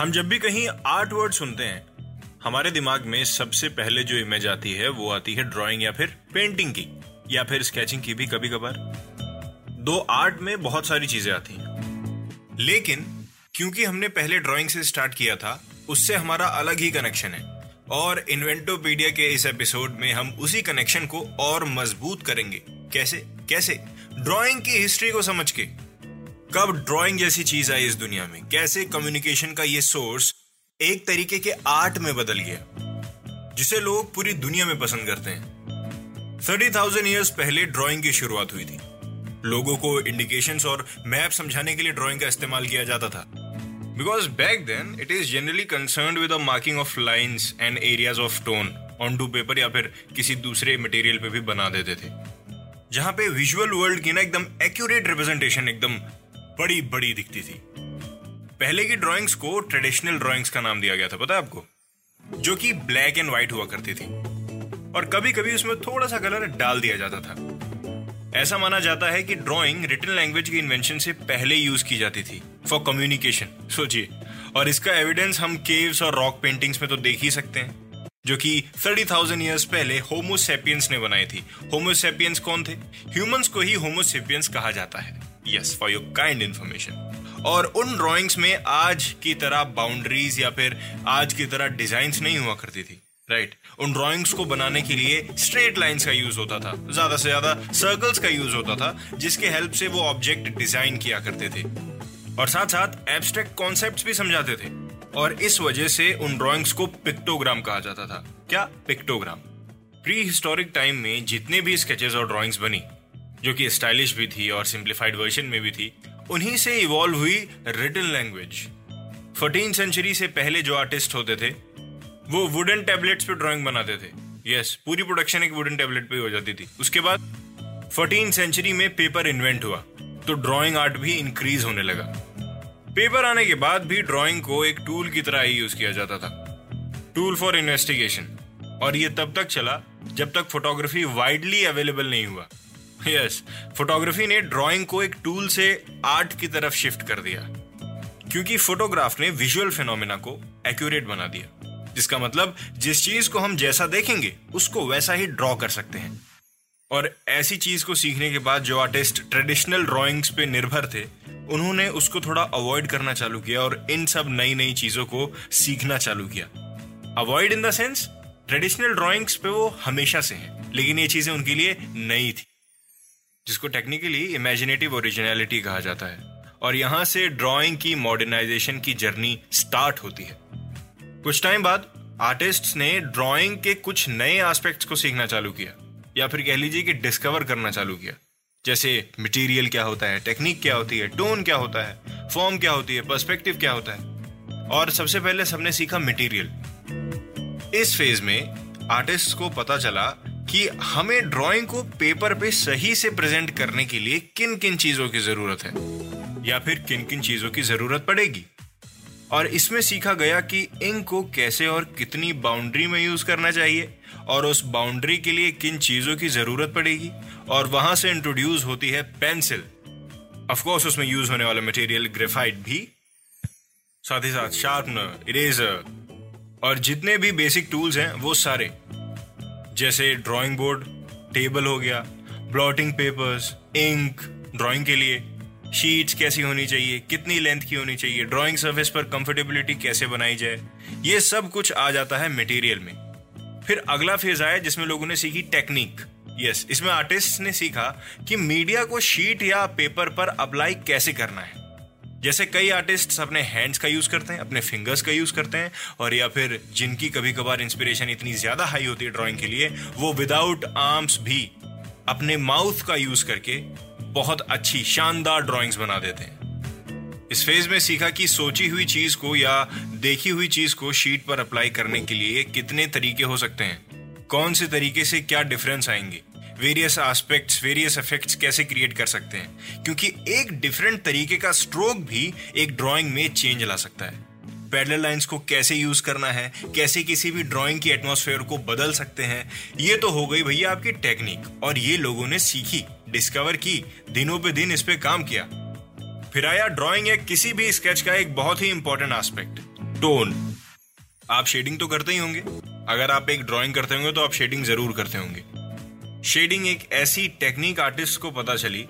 हम जब भी कहीं आर्ट वर्ड सुनते हैं, हमारे दिमाग में सबसे पहले जो इमेज आती है, वो आती है ड्राइंग या फिर पेंटिंग की, या फिर स्केचिंग की भी कभी कभार दो आर्ट में बहुत सारी चीज़ें आती हैं। लेकिन, क्योंकि हमने पहले ड्राइंग से स्टार्ट किया था, उससे हमारा अलग ही कनेक्शन है। और इन्वेंटोपीडिया के इस एपिसोड में हम उसी कनेक्शन को और मज़बूत करेंगे। कैसे? कैसे? ड्राइंग की हिस्ट्री को समझ के। कब ड्राइंग जैसी चीज़ आई इस दुनिया में? कैसे कम्युनिकेशन का ये सोर्स एक तरीके के आर्ट में बदल गया, जिसे लोग पूरी दुनिया में पसंद करते हैं। थर्टी थाउज़ेंड ईयर्स पहले ड्राइंग की शुरुआत हुई थी। लोगों को इंडिकेशंस और मैप समझाने के लिए ड्राइंग का इस्तेमाल किया जाता था। Because back then it is generally concern with marking of lines and areas of tone onto paper या फिर किसी दूसरे मटेरियल पे भी बना देते थे। जहाँ पे विजुअल वर्ल्ड की ना एकदम एक्यूरेट रिप्रेजेंटेशन एकदम बड़ी बड़ी दिखती थी। पहले की ड्राइंग्स को ट्रेडिशनल ड्राइंग्स का नाम दिया गया था पता है आपको? जो कि ब्लैक एंड व्हाइट हुआ करती थी। और कभी कभी उसमें थोड़ा सा कलर डाल दिया जाता था। ऐसा माना जाता है कि ड्राइंग रिटन लैंग्वेज की इन्वेंशन से पहले यूज़ की जाती थी फॉर कम्युनिकेशन सोचिए। और इसका एविडेंस हम केव्स और रॉक पेंटिंग्स में तो देख ही सकते हैं जो कि 30,000 ईयर्स पहले होमोसेपियंस ने बनाई थी। होमोसेपियंस कौन थे? ह्यूमंस को ही होमोसेपियंस कहा जाता है। Yes for your kind information और उन ड्राइंग्स में आज की तरह बाउंड्रीज या फिर आज की तरह डिजाइंस नहीं हुआ करती थी राइट right. उन ड्राइंग्स को बनाने के लिए स्ट्रेट लाइंस का यूज़ होता था, ज़्यादा से ज़्यादा सर्कल्स का यूज़ होता था, जिसके हेल्प से वो ऑब्जेक्ट डिज़ाइन किया करते थे। और साथ साथ एब्स्ट्रैक्ट कॉन्सेप्ट्स भी समझाते थे। और इस वजह से उन ड्राइंग्स को पिक्टोग्राम कहा जाता था। क्या? पिक्टोग्राम प्री हिस्टोरिक टाइम में जितने भी स्केचेस और ड्राइंग्स बनी जो कि स्टाइलिश भी थी और सिंप्लीफाइड वर्जन में भी थी उन्हीं से इवॉल्व हुई रिटन लैंग्वेज फोर्टीन सेंचुरी से पहले जो आर्टिस्ट होते थे वो वुडन टैबलेट्स पे ड्राइंग बनाते थे. यस yes, पूरी प्रोडक्शन एक वुडन टैबलेट पे हो जाती थी. उसके बाद फोर्टीन सेंचुरी में पेपर इन्वेंट हुआ तो ड्राइंग आर्ट भी इंक्रीज होने लगा. पेपर आने के बाद भी ड्राइंग को एक टूल की तरह ही यूज़ किया जाता था. टूल फॉर इन्वेस्टिगेशन और ये तब तक चला जब तक फोटोग्राफी वाइडली अवेलेबल नहीं हुआ. यस फोटोग्राफी ने ड्राइंग को एक टूल से आर्ट की तरफ़ शिफ्ट कर दिया। क्योंकि फोटोग्राफ ने विजुअल फिनोमिना को एक्यूरेट बना दिया। जिसका मतलब जिस चीज़ को हम जैसा देखेंगे, उसको वैसा ही ड्रॉ कर सकते हैं। और ऐसी चीज़ को सीखने के बाद जो आर्टिस्ट ट्रेडिशनल ड्राइंग्स पे निर्भर थे, उन्होंने उसको थोड़ा अवॉइड करना चालू किया और इन सब नई नई चीज़ों को सीखना चालू किया। Avoid in the sense traditional drawings पे वो हमेशा से हैं, लेकिन ये चीज़ें उनके लिए नई थी। जिसको टेक्निकली इमेजिनेटिव ओरिजिनलिटी कहा जाता है। और यहाँ से ड्राइंग की मॉडर्नाइजेशन की जर्नी स्टार्ट होती है। कुछ टाइम बाद आर्टिस्ट्स ने ड्राइंग के कुछ नए एस्पेक्ट्स को सीखना चालू किया, या फिर कह लीजिए कि डिस्कवर करना चालू किया। जैसे मटेरियल क्या होता है टेक्निक क्या होती है टोन क्या होता है फॉर्म क्या होती है पर्सपेक्टिव क्या होता है। और सबसे पहले सबने सीखा मटेरियल इस फ़ेज़ में आर्टिस्ट को पता चला कि हमें ड्राइंग को पेपर पे सही से प्रेजेंट करने के लिए किन किन चीज़ों की ज़रूरत है? या फिर किन किन चीज़ों की ज़रूरत पड़ेगी? और इसमें सीखा गया कि इंक को कैसे और कितनी बाउंड्री में यूज़ करना चाहिए और उस बाउंड्री के लिए किन चीज़ों की ज़रूरत पड़ेगी? और वहाँ से इंट्रोड्यूस होती है पेंसिल ऑफकोर्स उसमें यूज़ होने वाला मटेरियल ग्रेफाइट भी. साथ ही साथ शार्पनर इरेजर और जितने भी बेसिक टूल्स हैं, वो सारे जैसे ड्राइंग बोर्ड टेबल हो गया ब्लॉटिंग पेपर्स इंक ड्राइंग के लिए शीट्स कैसी होनी चाहिए, कितनी लेंथ की होनी चाहिए ड्राइंग सरफेस पर कंफर्टेबिलिटी कैसे बनाई जाए, ये सब कुछ आ जाता है मटेरियल में। फिर अगला फ़ेज़ आया जिसमें लोगों ने सीखी टेक्निक यस इसमें आर्टिस्ट ने सीखा कि मीडिया को शीट या पेपर पर अप्लाई कैसे करना है। जैसे कई आर्टिस्ट अपने हैंड्स का यूज़ करते हैं, अपने फिंगर्स का यूज़ करते हैं, और या फिर जिनकी कभी कभार इंस्पिरेशन इतनी ज़्यादा हाई होती है ड्राइंग के लिए, वो विदाउट आर्म्स भी अपने माउथ का यूज़ करके बहुत अच्छी, शानदार ड्राइंग्स बना देते हैं। इस फ़ेज़ में सीखा कि सोची हुई चीज़ को या देखी हुई चीज़ को शीट पर अप्लाई करने के लिए कितने तरीके हो सकते हैं, कौन से तरीके से क्या डिफरेंस आएँगे। वेरियस एस्पेक्ट्स वेरियस इफेक्ट्स कैसे क्रिएट कर सकते हैं? क्योंकि एक डिफरेंट तरीके का स्ट्रोक भी एक ड्राइंग में चेंज ला सकता है। पैडल लाइंस को कैसे यूज़ करना है? कैसे किसी भी ड्राइंग की एटमोसफेयर को बदल सकते हैं? ये तो हो गई भैया आपकी टेक्निक और ये लोगों ने सीखी डिस्कवर की, दिनों पे दिन इस पे काम किया। फिर आया ड्राइंग या किसी भी स्केच का एक बहुत ही इंपॉर्टेंट एस्पेक्ट टोन आप शेडिंग तो करते ही होंगे। अगर आप एक ड्राइंग करते होंगे तो आप शेडिंग ज़रूर करते होंगे। शेडिंग एक ऐसी टेक्निक आर्टिस्ट को पता चली,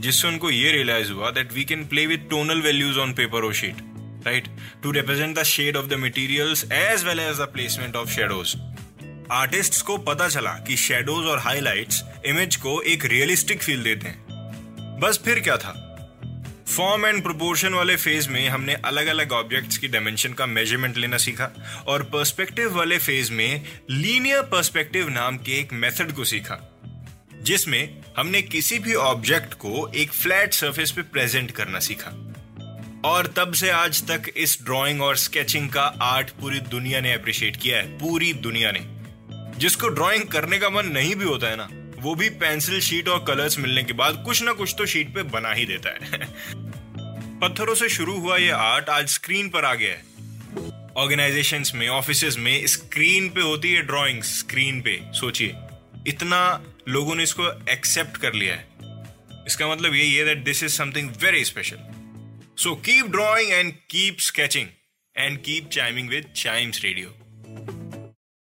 जिससे उनको ये रियलाइज़ हुआ that we can play with tonal values on paper और sheet right to represent the shade of the material as well as the placement of shadows artist को पता चला कि शेडोज और हाईलाइट इमेज को एक रियलिस्टिक फील देते हैं। बस फिर क्या था? फॉर्म एंड प्रोपोर्शन वाले फ़ेज़ में हमने अलग अलग ऑब्जेक्ट्स की डायमेंशन का मेज़रमेंट लेना सीखा और पर्सपेक्टिव वाले फ़ेज़ में लीनियर पर्सपेक्टिव नाम के एक मेथड को सीखा, जिसमें हमने किसी भी ऑब्जेक्ट को एक फ्लैट सरफेस पे प्रेजेंट करना सीखा। और तब से आज तक इस ड्राइंग और स्केचिंग का आर्ट पूरी दुनिया ने अप्रिशिएट किया है, पूरी दुनिया ने। जिसको ड्राइंग करने का मन नहीं भी होता है ना वो भी पेंसिल शीट और कलर्स मिलने के बाद कुछ ना कुछ तो शीट पे बना ही देता है। पत्थरों से शुरू हुआ ये आर्ट आज स्क्रीन पर आ गया है। ऑर्गेनाइजेशन में ऑफ़िस में स्क्रीन पे होती है ड्रॉइंग स्क्रीन पे। सोचिए, इतना लोगों ने इसको एक्सेप्ट कर लिया है। इसका मतलब यही है that this is something very special so keep drawing and keep sketching and keep chiming with Chimes radio